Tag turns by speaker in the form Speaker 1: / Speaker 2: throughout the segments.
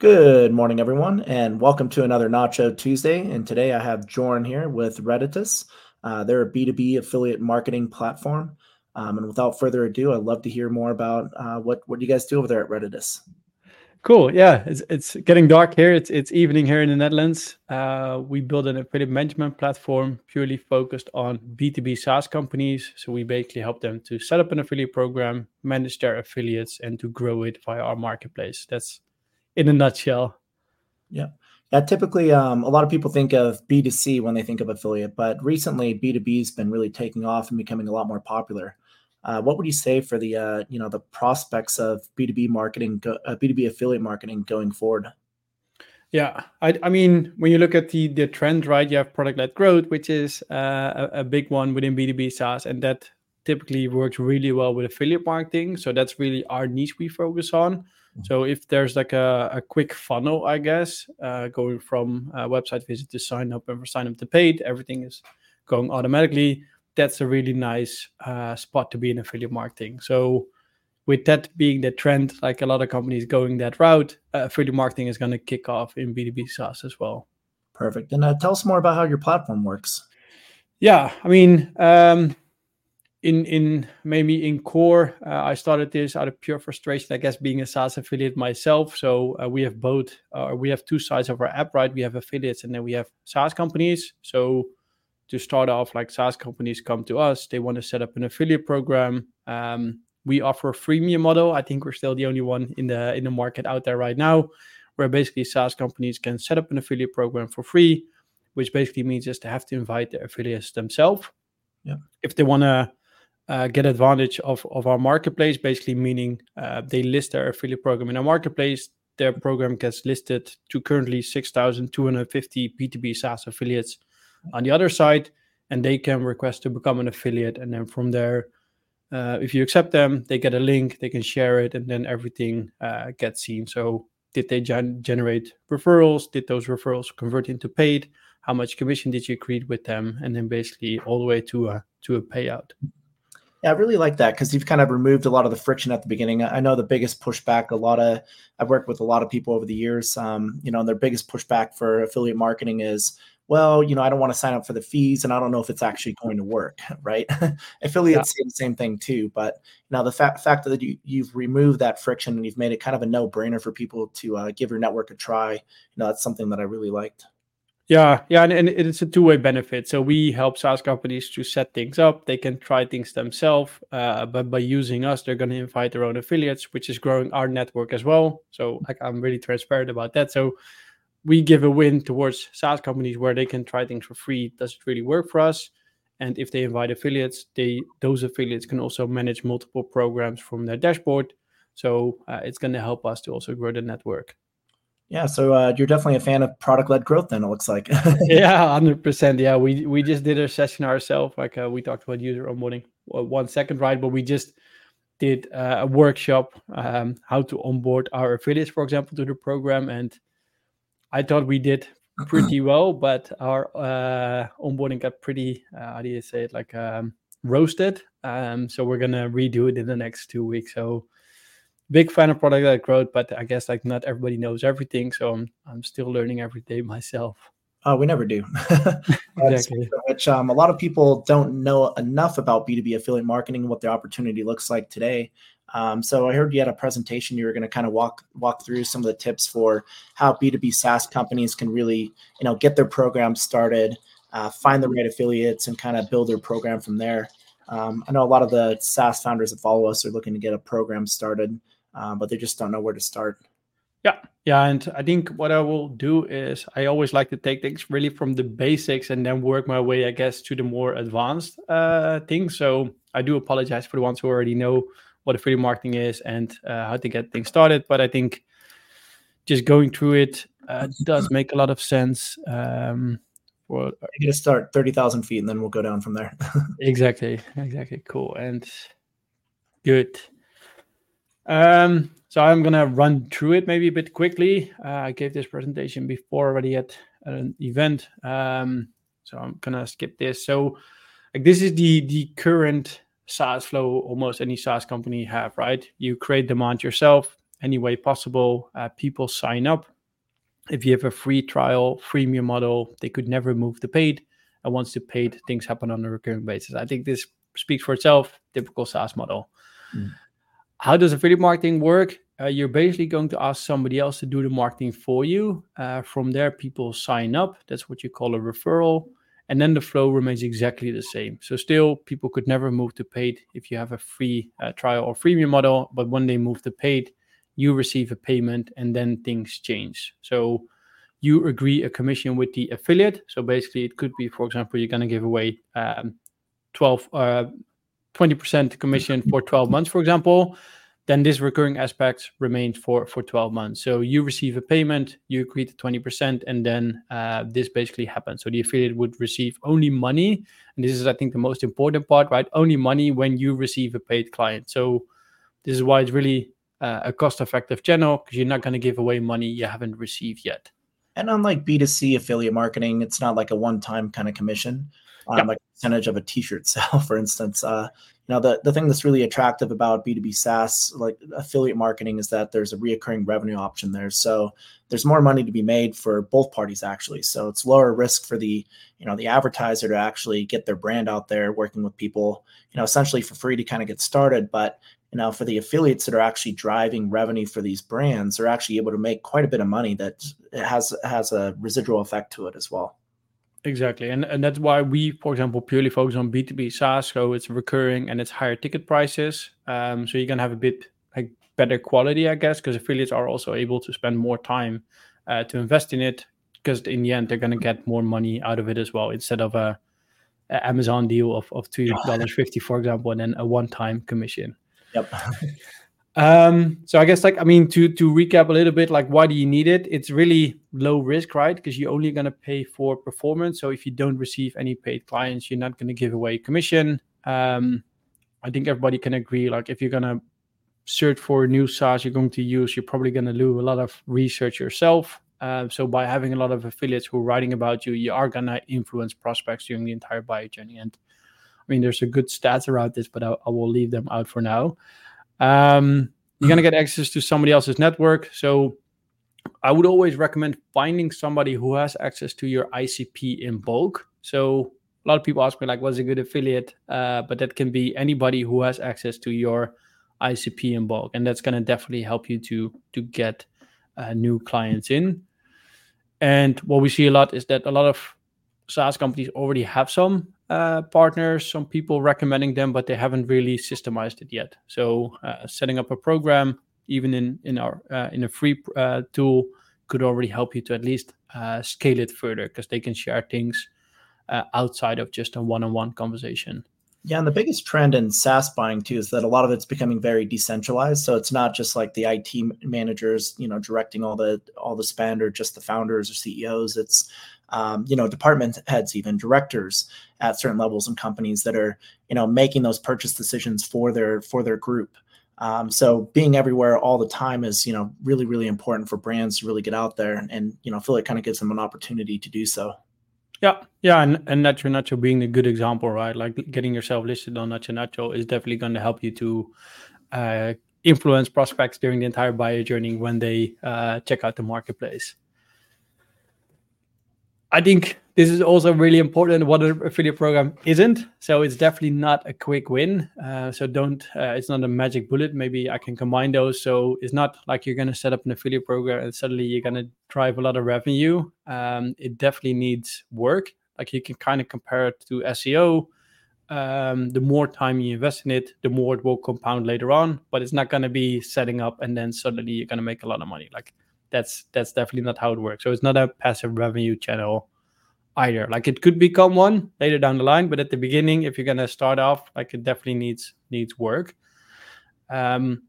Speaker 1: Good morning, everyone, and welcome to another Nacho Tuesday. And today I have Jorn here with Reditus. Uh, they're a B2B affiliate marketing platform. Um, and without further ado, I'd love to hear more about uh, what, what you guys do over there at Reditus.
Speaker 2: Cool. Yeah, it's, it's getting dark here. It's, it's evening here in the Netherlands. Uh, we build an affiliate management platform purely focused on B2B SaaS companies. So we basically help them to set up an affiliate program, manage their affiliates, and to grow it via our marketplace. That's in a nutshell.
Speaker 1: Yeah. Yeah, typically, um, a lot of people think of B2C when they think of affiliate, but recently B2B has been really taking off and becoming a lot more popular. Uh, what would you say for the uh, you know the prospects of B2B marketing, uh, B2B affiliate marketing going forward?
Speaker 2: Yeah, I, I mean, when you look at the the trend, right, you have product led growth, which is uh, a, a big one within B2B SaaS, and that typically works really well with affiliate marketing. So that's really our niche we focus on. So if there's like a, a quick funnel, I guess, uh, going from a website visit to sign up and for sign up to paid, everything is going automatically. That's a really nice uh, spot to be in affiliate marketing. So with that being the trend, like a lot of companies going that route, uh, affiliate marketing is going to kick off in B2B SaaS as well.
Speaker 1: Perfect. And uh, tell us more about how your platform works.
Speaker 2: Yeah, I mean, um, in in maybe in core uh, i started this out of pure frustration i guess being a saas affiliate myself. So uh, we have both uh, we have two sides of our app right? We have affiliates and then we have saas companies. So to start off like saas companies come to us they want to set up an affiliate program. Um, we offer a freemium model. I think we're still the only one in the in the market out there right now where basically saas companies can set up an affiliate program for free which basically means just they have to invite their affiliates themselves.
Speaker 1: Yeah.
Speaker 2: if they want to uh, get advantage of, of our marketplace, basically meaning uh, they list their affiliate program in our marketplace. Their program gets listed to currently 6,250 B2B SaaS affiliates on the other side, and they can request to become an affiliate. And then from there, uh, if you accept them, they get a link, they can share it, and then everything uh, gets seen. So, did they gen- generate referrals? Did those referrals convert into paid? How much commission did you create with them? And then basically all the way to a to a payout.
Speaker 1: Yeah, I really like that because you've kind of removed a lot of the friction at the beginning. I know the biggest pushback, a lot of I've worked with a lot of people over the years. Um, you know, and their biggest pushback for affiliate marketing is, well, you know, I don't want to sign up for the fees, and I don't know if it's actually going to work, right? Affiliates yeah. say the same thing too, but now the fa- fact that you you've removed that friction and you've made it kind of a no brainer for people to uh, give your network a try, you know, that's something that I really liked.
Speaker 2: Yeah, yeah, and, and it's a two-way benefit. So we help SaaS companies to set things up. They can try things themselves, uh, but by using us, they're going to invite their own affiliates, which is growing our network as well. So like I'm really transparent about that. So we give a win towards SaaS companies where they can try things for free. Does it really work for us? And if they invite affiliates, they those affiliates can also manage multiple programs from their dashboard. So uh, it's going to help us to also grow the network.
Speaker 1: Yeah, so uh, you're definitely a fan of product-led growth, then it looks like.
Speaker 2: yeah, hundred percent. Yeah, we we just did a session ourselves. Like uh, we talked about user onboarding one second, right? But we just did uh, a workshop um, how to onboard our affiliates, for example, to the program, and I thought we did pretty well, but our uh, onboarding got pretty uh, how do you say it like um, roasted. Um, so we're gonna redo it in the next two weeks. So big fan of product led growth, but I guess like not everybody knows everything, so I'm I'm still learning every day myself.
Speaker 1: Oh, we never do. exactly. Which um, a lot of people don't know enough about B2B affiliate marketing, what the opportunity looks like today. Um, so I heard you had a presentation. You were going to kind of walk walk through some of the tips for how B2B SaaS companies can really, you know, get their program started, uh, find the right affiliates, and kind of build their program from there. Um, I know a lot of the SaaS founders that follow us are looking to get a program started um, but they just don't know where to start.
Speaker 2: Yeah, yeah, and I think what I will do is I always like to take things really from the basics and then work my way, I guess, to the more advanced uh, things. So I do apologize for the ones who already know what affiliate marketing is and uh, how to get things started, but I think just going through it uh, does make a lot of sense. Um,
Speaker 1: for you to start thirty thousand feet, and then we'll go down from there.
Speaker 2: exactly, exactly, cool and good. Um, so I'm gonna run through it maybe a bit quickly. Uh, I gave this presentation before already at, an event, um, so I'm gonna skip this. So, like this is the the current SaaS flow almost any SaaS company have, right? You create demand yourself, any way possible. Uh, people sign up. If you have a free trial, freemium model, they could never move to paid. And once the paid, things happen on a recurring basis. I think this speaks for itself. Typical SaaS model. Mm. How does affiliate marketing work? Uh, you're basically going to ask somebody else to do the marketing for you. Uh, from there, people sign up. That's what you call a referral and then the flow remains exactly the same. So still, people could never move to paid if you have a free uh, trial or freemium model, but when they move to paid, you receive a payment and then things change. So you agree a commission with the affiliate. So basically, it could be, for example, you're going to give away um, 12, uh, 20% commission for 12 months, for example then this recurring aspect remains for for 12 months. So you receive a payment you agree to 20% and then uh, this basically happens. So the affiliate would receive only money and this is i think the most important part right? Only money when you receive a paid client. So this is why it's really uh, a cost effective channel because you're not going to give away money you haven't received yet.
Speaker 1: And unlike b2c affiliate marketing it's not like a one time kind of commission um, yeah. like percentage of a t-shirt sale for instance uh, know, the, the thing that's really attractive about B2B SaaS, like affiliate marketing, is that there's a reoccurring revenue option there. So there's more money to be made for both parties actually. So it's lower risk for the, you know, the advertiser to actually get their brand out there working with people, you know, essentially for free to kind of get started. But you know, for the affiliates that are actually driving revenue for these brands, they're actually able to make quite a bit of money that has has a residual effect to it as well.
Speaker 2: Exactly. And and that's why we, for example, purely focus on B2B SaaS. So it's recurring and it's higher ticket prices. Um, so you're gonna have a bit like better quality, I guess, because affiliates are also able to spend more time uh, to invest in it because in the end they're gonna get more money out of it as well instead of a, a Amazon deal of, of two dollars fifty, for example, and then a one-time commission.
Speaker 1: Yep.
Speaker 2: Um, so I guess like I mean to to recap a little bit, like why do you need it? It's really low risk, right? Because you're only gonna pay for performance. So if you don't receive any paid clients, you're not gonna give away commission. Um, I think everybody can agree. Like if you're gonna search for a new SaaS you're going to use, you're probably gonna do a lot of research yourself. Uh, so by having a lot of affiliates who are writing about you, you are gonna influence prospects during the entire buyer journey. And I mean, there's a good stats around this, but I, I will leave them out for now. Um, you're gonna get access to somebody else's network. So I would always recommend finding somebody who has access to your ICP in bulk. So a lot of people ask me like, what's a good affiliate? Uh, but that can be anybody who has access to your ICP in bulk, and that's gonna definitely help you to to get uh, new clients in. And what we see a lot is that a lot of SaaS companies already have some uh, partners, some people recommending them, but they haven't really systemized it yet. So uh, setting up a program, even in in our uh, in a free uh, tool, could already help you to at least uh, scale it further because they can share things uh, outside of just a one-on-one conversation.
Speaker 1: Yeah, and the biggest trend in SaaS buying too is that a lot of it's becoming very decentralized. So it's not just like the IT managers, you know, directing all the all the spend or just the founders or CEOs. It's um, you know, department heads, even directors at certain levels in companies that are, you know, making those purchase decisions for their for their group. Um, so being everywhere all the time is, you know, really really important for brands to really get out there, and, you know, feel it kind of gives them an opportunity to do so.
Speaker 2: Yeah, yeah, and and Nacho Nacho being a good example, right? Like getting yourself listed on Nacho Nacho is definitely going to help you to uh, influence prospects during the entire buyer journey when they uh, check out the marketplace. I think this is also really important what an affiliate program isn't. So it's definitely not a quick win. Uh, so don't, uh, it's not a magic bullet. Maybe I can combine those. So it's not like you're going to set up an affiliate program and suddenly you're going to drive a lot of revenue. Um, it definitely needs work. Like you can kind of compare it to SEO. Um, the more time you invest in it, the more it will compound later on. But it's not going to be setting up and then suddenly you're going to make a lot of money. Like that's that's definitely not how it works. So it's not a passive revenue channel either. Like it could become one later down the line, but at the beginning, if you're gonna start off, like it definitely needs needs work. Um,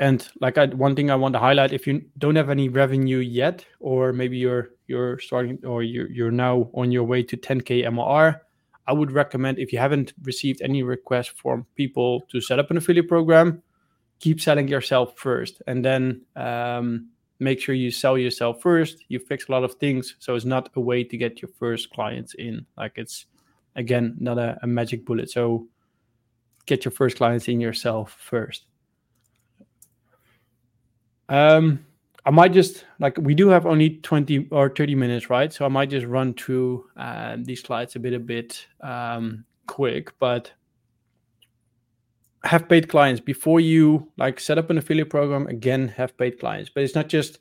Speaker 2: and like I, one thing I want to highlight, if you don't have any revenue yet, or maybe you're you're starting or you're you're now on your way to 10k MRR, I would recommend if you haven't received any requests from people to set up an affiliate program, keep selling yourself first, and then um, make sure you sell yourself first. You fix a lot of things so it's not a way to get your first clients in. Like it's again not a, a magic bullet. So get your first clients in yourself first. Um, I might just like we do have only 20 or 30 minutes, right? So I might just run through uh, these slides a bit a bit um, quick, but have paid clients before you like set up an affiliate program again have paid clients. But it's not just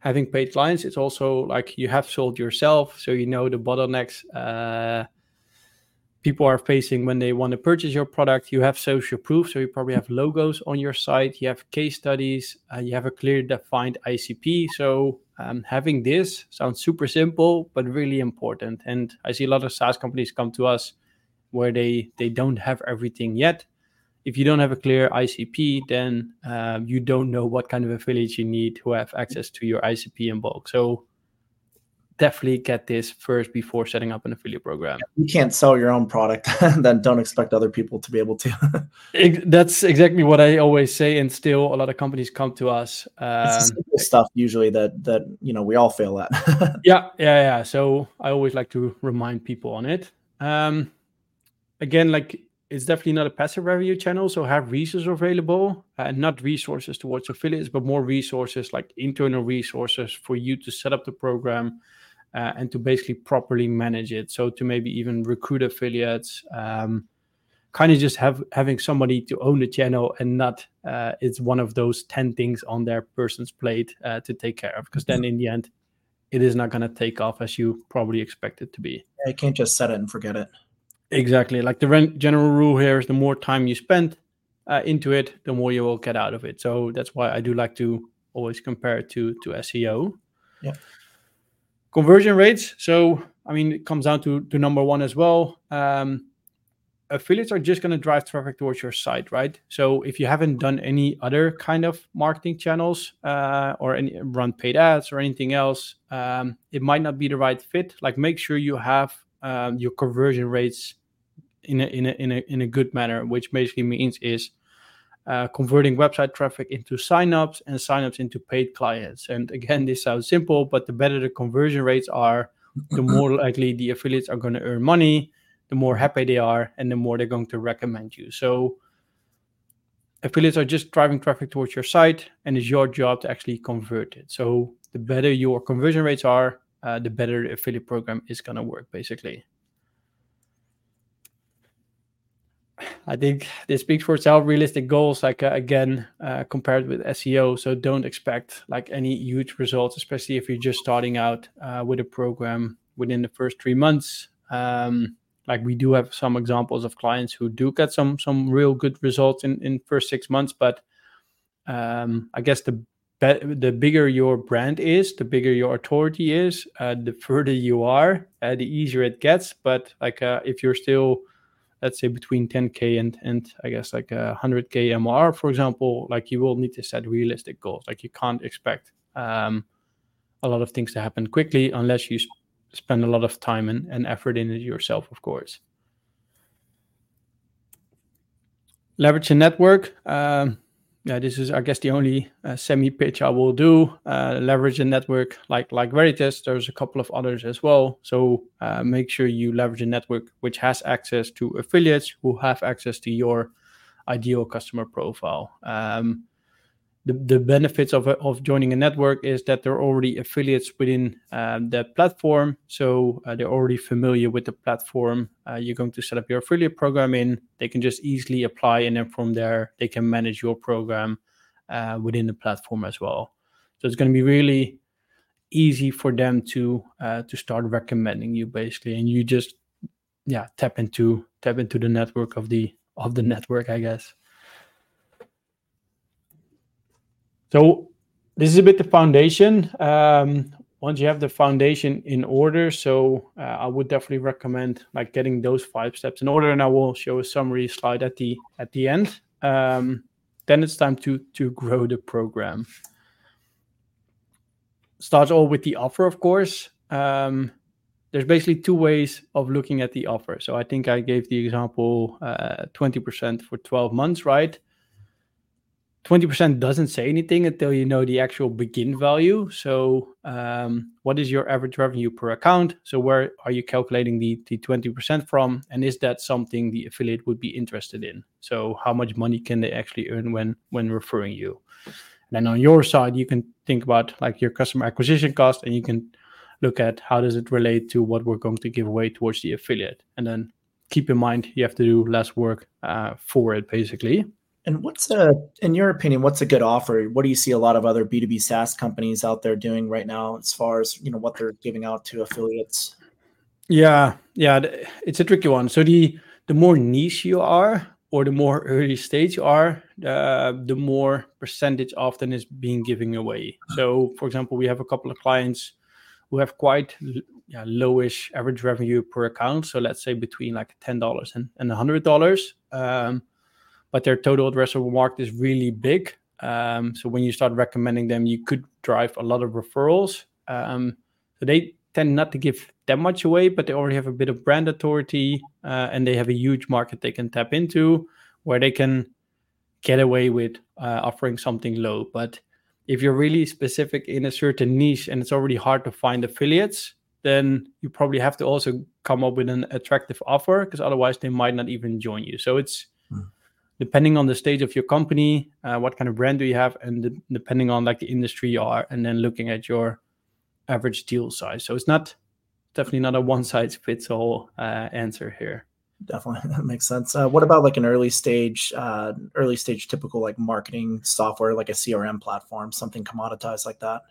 Speaker 2: having paid clients it's also like you have sold yourself so you know the bottlenecks uh, people are facing when they want to purchase your product. You have social proof so you probably have logos on your site you have case studies uh, you have a clear defined icp so um, having this sounds super simple but really important. And i see a lot of saas companies come to us where they they don't have everything yet if you don't have a clear ICP, then um, you don't know what kind of affiliates you need to have access to your ICP in bulk. So definitely get this first before setting up an affiliate program.
Speaker 1: You can't sell your own product, then don't expect other people to be able to.
Speaker 2: That's exactly what I always say, and still a lot of companies come to us.
Speaker 1: Um, stuff usually that that you know we all fail at.
Speaker 2: yeah, yeah, yeah. So I always like to remind people on it. Um, again, like it's definitely not a passive revenue channel. So have resources available and not resources towards affiliates, but more resources like internal resources for you to set up the program uh, and to basically properly manage it. So to maybe even recruit affiliates, um, kind of just have having somebody to own the channel and not uh, it's one of those 10 things on their person's plate uh, to take care of. Because then in the end, it is not going to take off as you probably expect it to be.
Speaker 1: I can't just set it and forget it.
Speaker 2: Exactly. Like the general rule here is the more time you spend uh, into it, the more you will get out of it. So that's why I do like to always compare it to to SEO.
Speaker 1: Yeah.
Speaker 2: Conversion rates. So I mean, it comes down to to number one as well. Um, affiliates are just going to drive traffic towards your site, right? So if you haven't done any other kind of marketing channels uh, or any run paid ads or anything else, um, it might not be the right fit. Like make sure you have um, your conversion rates in a, in a, in a, in a good manner, which basically means is uh, converting website traffic into signups and signups into paid clients. And again, this sounds simple, but the better the conversion rates are, the more likely the affiliates are going to earn money, the more happy they are, and the more they're going to recommend you. So affiliates are just driving traffic towards your site, and it's your job to actually convert it. So the better your conversion rates are, uh, the better the affiliate program is going to work, basically. I think this speaks for itself. Realistic goals, like uh, again, uh, compared with SEO. So don't expect like any huge results, especially if you're just starting out uh, with a program within the first three months. Um, like we do have some examples of clients who do get some some real good results in in first six months, but um, I guess the the bigger your brand is, the bigger your authority is, uh, the further you are, uh, the easier it gets. But like uh, if you're still let's say between 10k and and I guess like a 100k MR, for example, like you will need to set realistic goals. Like you can't expect um, a lot of things to happen quickly unless you sp- spend a lot of time and, and effort in it yourself, of course. Leverage a network. Um, yeah, this is I guess the only uh, semi pitch I will do. Uh, leverage a network like like Reditus. There's a couple of others as well. So uh, make sure you leverage a network which has access to affiliates who have access to your ideal customer profile. Um, the, the benefits of, of joining a network is that they're already affiliates within um, that platform. So uh, they're already familiar with the platform. Uh, you're going to set up your affiliate program in. They can just easily apply, and then from there, they can manage your program uh, within the platform as well. So it's going to be really easy for them to uh, to start recommending you basically, and you just yeah tap into tap into the network of the of the network, I guess. So this is a bit the foundation. Um, once you have the foundation in order, so uh, I would definitely recommend like getting those five steps in order, and I will show a summary slide at the at the end. Um, then it's time to to grow the program. Starts all with the offer, of course. Um, there's basically two ways of looking at the offer. So I think I gave the example uh, 20% for 12 months, right? 20% doesn't say anything until you know the actual begin value. So, um, what is your average revenue per account? So, where are you calculating the, the 20% from? And is that something the affiliate would be interested in? So, how much money can they actually earn when when referring you? And then on your side, you can think about like your customer acquisition cost, and you can look at how does it relate to what we're going to give away towards the affiliate, and then keep in mind you have to do less work uh, for it, basically.
Speaker 1: And what's a, in your opinion, what's a good offer? What do you see a lot of other B2B SaaS companies out there doing right now as far as, you know, what they're giving out to affiliates?
Speaker 2: Yeah, yeah, it's a tricky one. So the the more niche you are or the more early stage you are, uh, the more percentage often is being given away. So, for example, we have a couple of clients who have quite yeah, lowish average revenue per account. So let's say between like ten dollars and and hundred dollars. Um, but their total addressable market is really big. Um, so when you start recommending them, you could drive a lot of referrals. Um, so they tend not to give that much away, but they already have a bit of brand authority uh, and they have a huge market they can tap into where they can get away with uh, offering something low. But if you're really specific in a certain niche and it's already hard to find affiliates, then you probably have to also come up with an attractive offer because otherwise they might not even join you. So it's depending on the stage of your company, uh, what kind of brand do you have, and the, depending on like the industry you are, and then looking at your average deal size. So it's not definitely not a one size fits all uh, answer here.
Speaker 1: Definitely, that makes sense. Uh, what about like an early stage, uh, early stage typical like marketing software, like a CRM platform, something commoditized like that?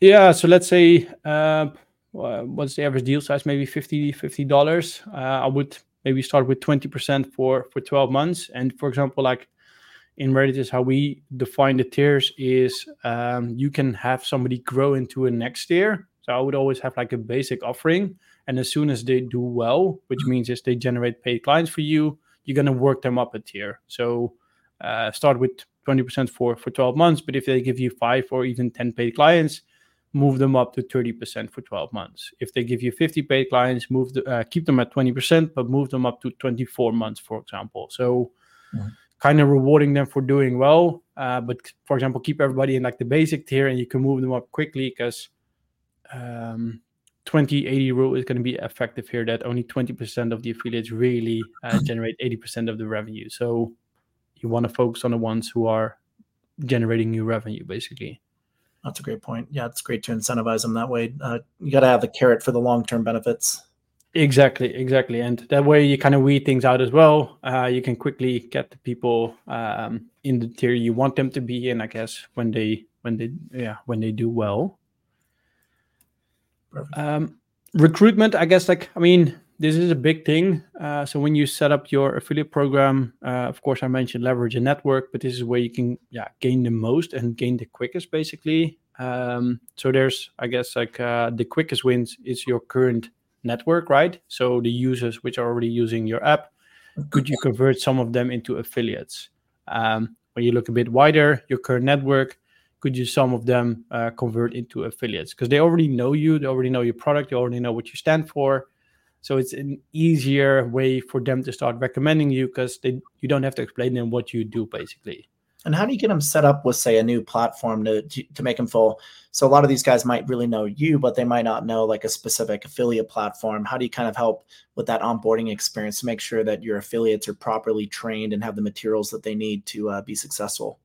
Speaker 2: Yeah. So let's say uh, what's the average deal size? Maybe 50 dollars. Uh, I would maybe start with 20% for for 12 months. And for example like in Reditus how we define the tiers is um, you can have somebody grow into a next tier. So i would always have like a basic offering. And as soon as they do well which means is they generate paid clients for you you're going to work them up a tier. So uh, start with 20% for for 12 months. But if they give you five or even 10 paid clients move them up to 30% for 12 months. If they give you 50 paid clients, move the, uh, keep them at 20%, but move them up to 24 months, for example. So yeah. kind of rewarding them for doing well. Uh, but for example, keep everybody in like the basic tier and you can move them up quickly because um, 20 80 rule is going to be effective here that only 20% of the affiliates really uh, generate 80% of the revenue. So you want to focus on the ones who are generating new revenue basically.
Speaker 1: That's a great point. Yeah, it's great to incentivize them that way. Uh, you got to have the carrot for the long term benefits.
Speaker 2: Exactly, exactly, and that way you kind of weed things out as well. Uh, you can quickly get the people um, in the tier you want them to be in. I guess when they when they yeah when they do well. Um, recruitment, I guess, like I mean, this is a big thing. Uh, so when you set up your affiliate program, uh, of course, I mentioned leverage a network, but this is where you can yeah gain the most and gain the quickest, basically. Um, so there's, I guess, like uh, the quickest wins is your current network, right? So the users which are already using your app, could you convert some of them into affiliates? Um, when you look a bit wider, your current network, could you some of them uh, convert into affiliates? Because they already know you, they already know your product, they already know what you stand for so it's an easier way for them to start recommending you because they you don't have to explain them what you do basically.
Speaker 1: And how do you get them set up with, say, a new platform to, to, to make them full? So a lot of these guys might really know you, but they might not know like a specific affiliate platform. How do you kind of help with that onboarding experience to make sure that your affiliates are properly trained and have the materials that they need to uh, be successful?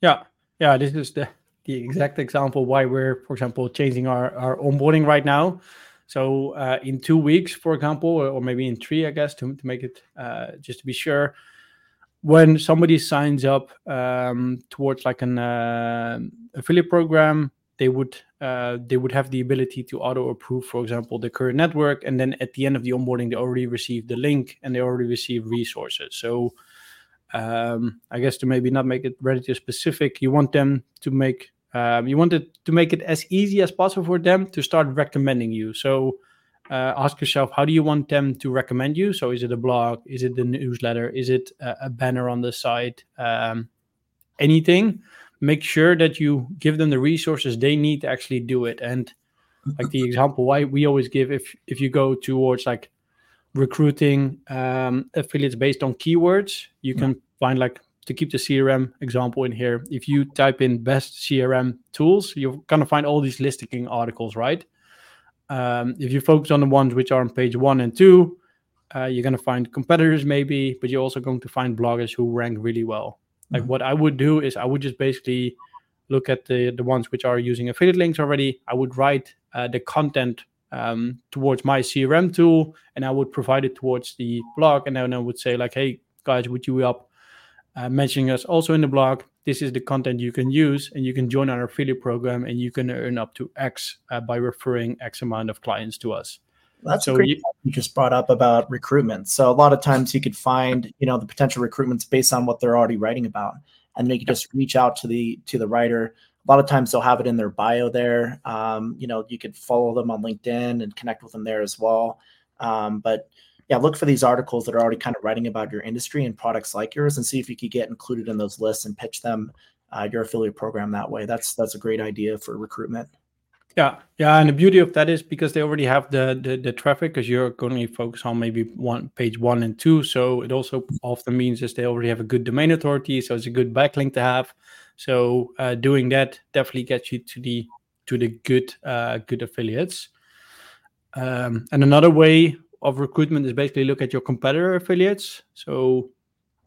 Speaker 2: Yeah, yeah, this is the the exact example why we're, for example, changing our our onboarding right now. So uh, in two weeks, for example, or, maybe in three, I guess, to, to make it uh, just to be sure, when somebody signs up um, towards like an uh, affiliate program, they would uh, they would have the ability to auto approve, for example, the current network, and then at the end of the onboarding, they already receive the link and they already receive resources. So um, I guess to maybe not make it relatively specific, you want them to make um, you wanted to make it as easy as possible for them to start recommending you. So uh, ask yourself, how do you want them to recommend you? So is it a blog? Is it the newsletter? Is it a, a banner on the site? Um, anything. Make sure that you give them the resources they need to actually do it. And like the example why we always give, if if you go towards like recruiting um, affiliates based on keywords, you can find like to keep the CRM example in here, if you type in best CRM tools, you're going to find all these listing articles, right? Um, if you focus on the ones which are on page one and two, uh, you're going to find competitors maybe, but you're also going to find bloggers who rank really well. Like mm-hmm. what I would do is I would just basically look at the the ones which are using affiliate links already. I would write uh, the content um, towards my CRM tool, and I would provide it towards the blog, and then I would say like, hey guys, would you up uh, mentioning us also in the blog? This is the content you can use, and you can join our affiliate program, and you can earn up to X uh, by referring X amount of clients to us.
Speaker 1: That's so great you, you just brought up about recruitment. So a lot of times you could find, you know, the potential recruitments based on what they're already writing about, and they could just reach out to the to the writer. A lot of times they'll have it in their bio there. Um, you know, you could follow them on LinkedIn and connect with them there as well. Um, but yeah, look for these articles that are already kind of writing about your industry and products like yours, and see if you could get included in those lists and pitch them uh, your affiliate program that way. That's that's a great idea for recruitment.
Speaker 2: Yeah, yeah, and the beauty of that is because they already have the the, the traffic, because you're going to focus on maybe one page one and two. So it also often means is they already have a good domain authority, so it's a good backlink to have. So uh, doing that definitely gets you to the to the good uh, good affiliates. Um, and another way of recruitment is basically look at your competitor affiliates. So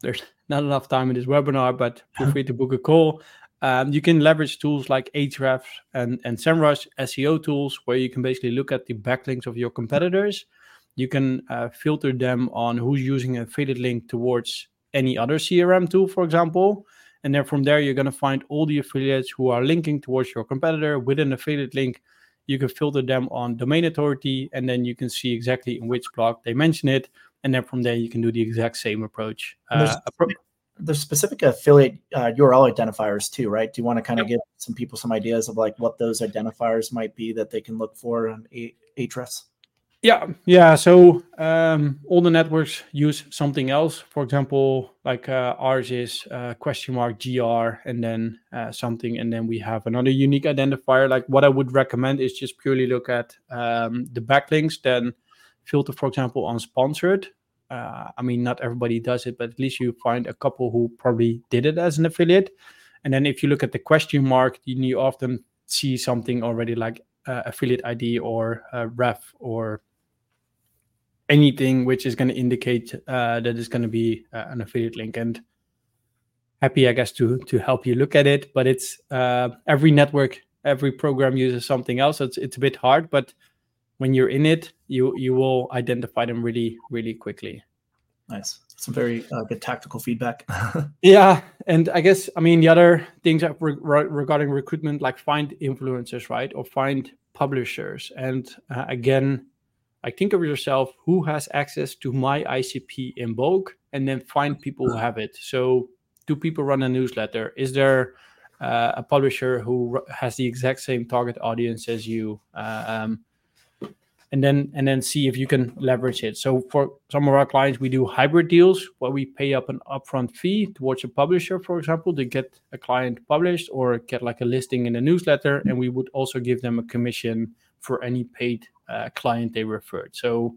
Speaker 2: there's not enough time in this webinar, but feel free to book a call. Um, you can leverage tools like Ahrefs and, and SEMrush SEO tools, where you can basically look at the backlinks of your competitors. You can uh, filter them on who's using an affiliate link towards any other CRM tool, for example. And then from there, you're going to find all the affiliates who are linking towards your competitor with an affiliate link. You can filter them on domain authority, and then you can see exactly in which blog they mention it. And then from there, you can do the exact same approach. Uh,
Speaker 1: there's specific affiliate uh, URL identifiers too, right? Do you want to kind of yep. give some people some ideas of like what those identifiers might be that they can look for on Ahrefs?
Speaker 2: Yeah, yeah. So um, all the networks use something else. For example, like uh, ours is uh, question mark gr and then uh, something, and then we have another unique identifier. Like what I would recommend is just purely look at um, the backlinks, then filter, for example, on sponsored, uh, I mean, not everybody does it, but at least you find a couple who probably did it as an affiliate. And then if you look at the question mark, you, often see something already like uh, affiliate ID or uh, ref or anything which is going to indicate uh, that it's going to be uh, an affiliate link. And happy, I guess, to to help you look at it. But it's uh, every network, every program uses something else. So it's it's a bit hard, but when you're in it, you you will identify them really really quickly.
Speaker 1: Nice. Some very uh, good tactical feedback.
Speaker 2: yeah, and I guess I mean the other things re- regarding recruitment, like find influencers, right, or find publishers, and uh, again, like think of yourself who has access to my ICP in bulk, and then find people who have it. So, do people run a newsletter? Is there uh, a publisher who has the exact same target audience as you? Um, and then and then see if you can leverage it. So for some of our clients, we do hybrid deals where we pay up an upfront fee towards a publisher, for example, to get a client published or get like a listing in a newsletter, and we would also give them a commission for any paid uh, client they referred. So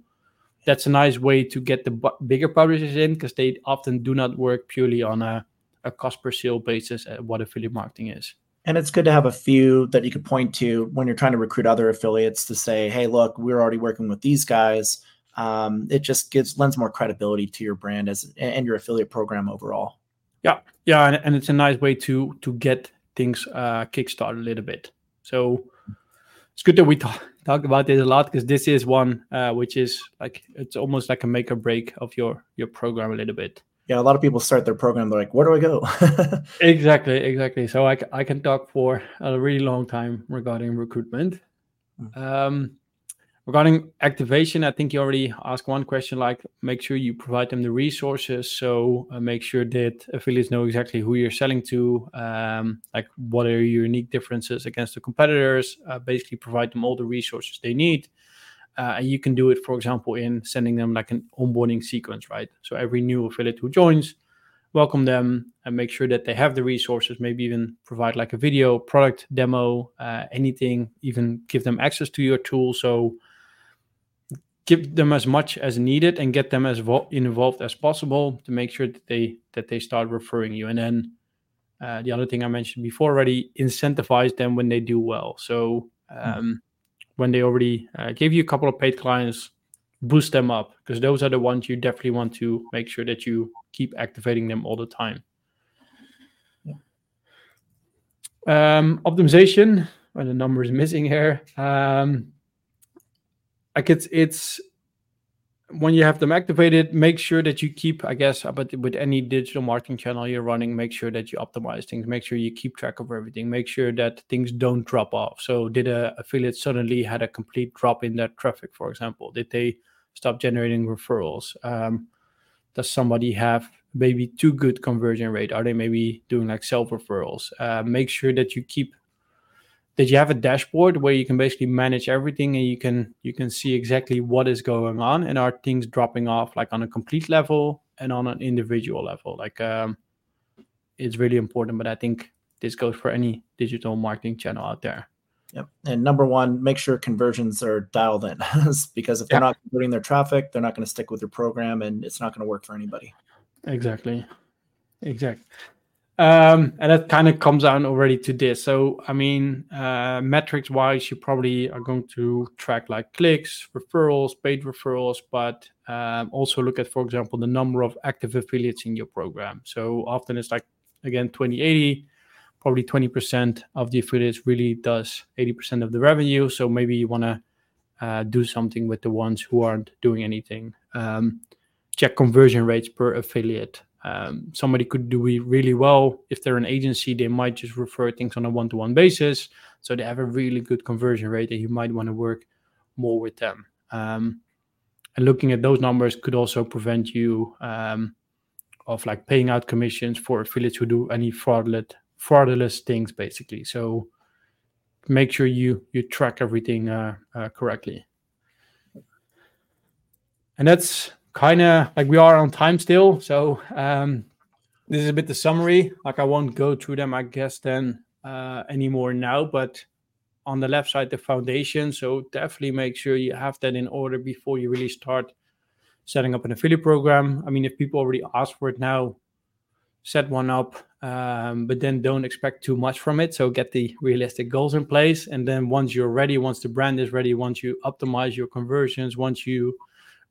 Speaker 2: that's a nice way to get the b- bigger publishers in because they often do not work purely on a, a cost per sale basis at what affiliate marketing is.
Speaker 1: And it's good to have a few that you could point to when you're trying to recruit other affiliates to say hey look we're already working with these guys. Um, it just gives lends more credibility to your brand as and your affiliate program overall.
Speaker 2: Yeah. Yeah and, and it's a nice way to to get things uh kickstart a little bit. So it's good that we talk, talked about this a lot because this is one uh, which is like it's almost like a make or break of your your program a little bit
Speaker 1: yeah, a lot of people start their program. They're like, where do I go?
Speaker 2: exactly, exactly. So I, I can talk for a really long time regarding recruitment. Mm. Um, regarding activation, I think you already asked one question like make sure you provide them the resources. So uh, make sure that affiliates know exactly who you're selling to, um, like what are your unique differences against the competitors. Uh, basically, provide them all the resources they need. Uh, and you can do it, for example, in sending them like an onboarding sequence, right? So every new affiliate who joins, welcome them and make sure that they have the resources, maybe even provide like a video, product demo, uh, anything, even give them access to your tool. So give them as much as needed and get them as vo- involved as possible to make sure that they that they start referring you. And then uh, the other thing I mentioned before already, incentivize them when they do well. So hmm. um, when they already uh, gave you a couple of paid clients, boost them up because those are the ones you definitely want to make sure that you keep activating them all the time. Um, optimization. Well, the number is missing here. Um, like it's it's when you have them activated, make sure that you keep, I guess, but with any digital marketing channel you're running, make sure that you optimize things, make sure you keep track of everything, make sure that things don't drop off. So, did a affiliate suddenly had a complete drop in their traffic, for example? Did they stop generating referrals? Um, does somebody have maybe too good conversion rate? Are they maybe doing like self referrals? Uh, make sure that you keep that you have a dashboard where you can basically manage everything and you can you can see exactly what is going on and are things dropping off like on a complete level and on an individual level like um it's really important but i think this goes for any digital marketing channel out there
Speaker 1: Yep. And number one, make sure conversions are dialed in because if they're not converting their traffic, they're not going to stick with your program and it's not going to work for anybody.
Speaker 2: Exactly. Exactly. Um, and that kind of comes down already to this. So, I mean, uh, metrics wise, you probably are going to track like clicks, referrals, paid referrals, but um, also look at, for example, the number of active affiliates in your program. So often it's like, again, 2080, probably 20% of the affiliates really does 80% of the revenue. So maybe you want to uh, do something with the ones who aren't doing anything. Um, check conversion rates per affiliate. Um, somebody could do really well. If they're an agency they might just refer things on a one-to-one basis. So they have a really good conversion rate and you might want to work more with them. Um, and looking at those numbers could also prevent you um, of like paying out commissions for affiliates who do any fraudulent fraudulent things basically. So make sure you you track everything uh, uh, correctly. And that's kind of like we are on time still. So um, this is a bit the summary. Like I won't go through them, I guess, then uh, anymore now. But on the left side, the foundation. So definitely make sure you have that in order before you really start setting up an affiliate program. I mean, if people already ask for it now, set one up, um, but then don't expect too much from it. So get the realistic goals in place. And then once you're ready, once the brand is ready, once you optimize your conversions, once you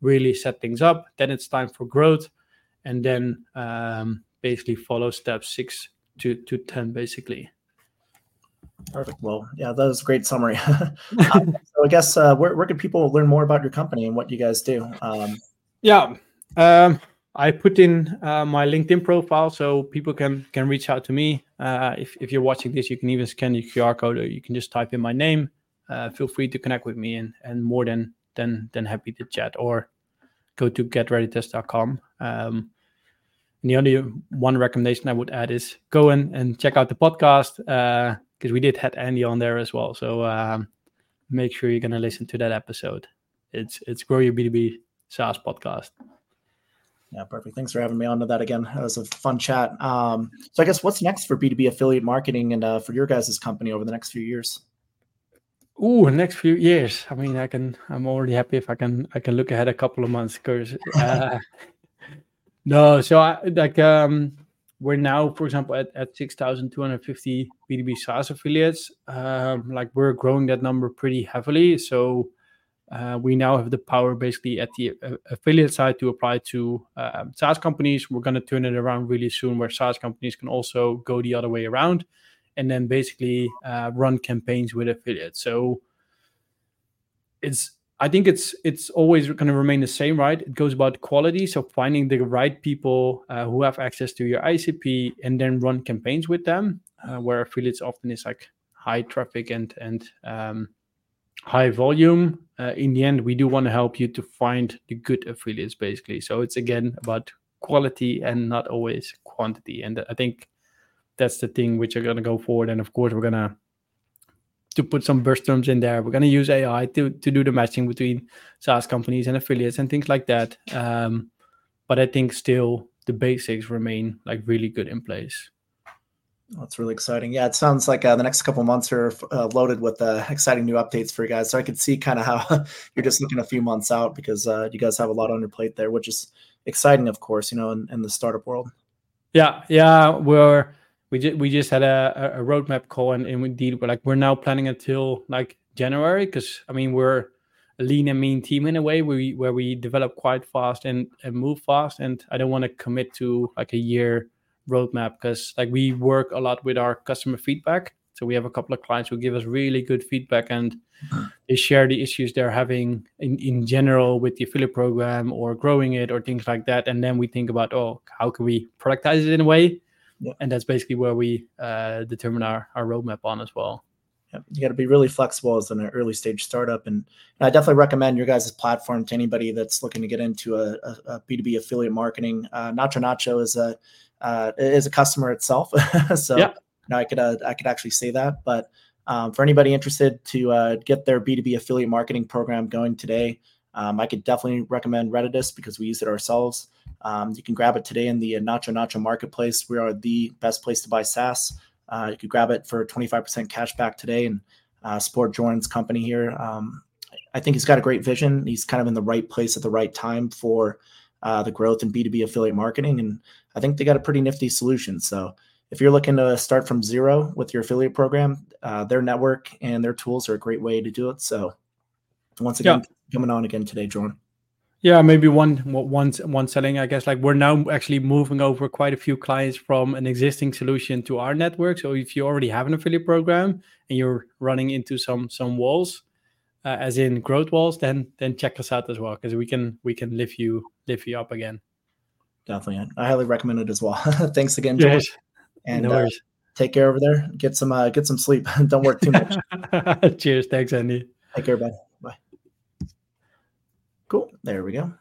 Speaker 2: really set things up. Then it's time for growth, and then um, basically follow steps six to to ten, basically.
Speaker 1: Perfect. Well, yeah, that was a great summary. um, so I guess uh, where where can people learn more about your company and what you guys do? Um,
Speaker 2: yeah. Um, I put in uh, my LinkedIn profile so people can can reach out to me. Uh, if if you're watching this, you can even scan the QR code or you can just type in my name. Uh, feel free to connect with me and and more than than than happy to chat or go to getreditus.com. Um, and the only one recommendation I would add is go in and check out the podcast because uh, we did had Andy on there as well. So um, make sure you're gonna listen to that episode. It's it's Grow Your B2B SaaS podcast.
Speaker 1: Yeah, perfect. Thanks for having me on to that again. That was a fun chat. Um, so I guess what's next for B2B affiliate marketing and uh, for your guys' company over the next few years?
Speaker 2: Ooh, next few years. I mean, I can. I'm already happy if I can. I can look ahead a couple of months because. Uh, no, so I like um we're now, for example, at, at 6,250 B2B SaaS affiliates. Um, like we're growing that number pretty heavily. So uh, we now have the power basically at the uh, affiliate side to apply to uh, SaaS companies. We're going to turn it around really soon where SaaS companies can also go the other way around and then basically uh, run campaigns with affiliates. So it's I think it's it's always going to remain the same, right? It goes about quality, so finding the right people uh, who have access to your ICP and then run campaigns with them, uh, where affiliates often is like high traffic and and um, high volume. Uh, in the end, we do want to help you to find the good affiliates, basically. So it's again about quality and not always quantity. And I think that's the thing which are going to go forward. And of course, we're going to to put some burst terms in there. We're going to use AI to to do the matching between SaaS companies and affiliates and things like that. Um, but I think still the basics remain like really good in place.
Speaker 1: That's really exciting. Yeah, it sounds like uh, the next couple months are uh, loaded with uh, exciting new updates for you guys. So I could see kind of how you're just looking a few months out because uh, you guys have a lot on your plate there, which is exciting, of course. You know, in, in the startup world.
Speaker 2: Yeah, yeah, we're we just we just had a, a roadmap call and, and indeed we're like we're now planning until like January because I mean we're a lean and mean team in a way where we where we develop quite fast and, and move fast and I don't want to commit to like a year roadmap because like we work a lot with our customer feedback So we have a couple of clients who give us really good feedback and mm-hmm. they share the issues they're having in, in general with the affiliate program or growing it or things like that. And then we think about, oh, how can we productize it in a way? Yeah. And that's basically where we uh, determine our, our roadmap on as well.
Speaker 1: Yeah, you got to be really flexible as an early stage startup. And, I definitely recommend your guys' platform to anybody that's looking to get into a a, a B2B affiliate marketing. Uh, Nacho Nacho is a uh, is a customer itself. so yeah. you I could uh, I could actually say that. But um, for anybody interested to uh, get their B2B affiliate marketing program going today, um, I could definitely recommend Reditus because we use it ourselves. Um, you can grab it today in the Nacho Nacho marketplace. We are the best place to buy SaaS. Uh, you could grab it for 25% cash back today and uh, support Jordan's company here. Um, I think he's got a great vision. He's kind of in the right place at the right time for uh, the growth in B2B affiliate marketing. And I think they got a pretty nifty solution. So if you're looking to start from zero with your affiliate program, uh, their network and their tools are a great way to do it. So once again, yeah. coming on again today, John.
Speaker 2: Yeah, maybe one one one selling. I guess like we're now actually moving over quite a few clients from an existing solution to our network. So if you already have an affiliate program and you're running into some some walls, uh, as in growth walls, then then check us out as well because we can we can lift you lift you up again.
Speaker 1: Definitely, I highly recommend it as well. Thanks again, George. Yes. And no uh, take care over there. Get some uh, get some sleep. Don't work too much.
Speaker 2: Cheers. Thanks, Andy.
Speaker 1: Take care, bud. Cool. There we go.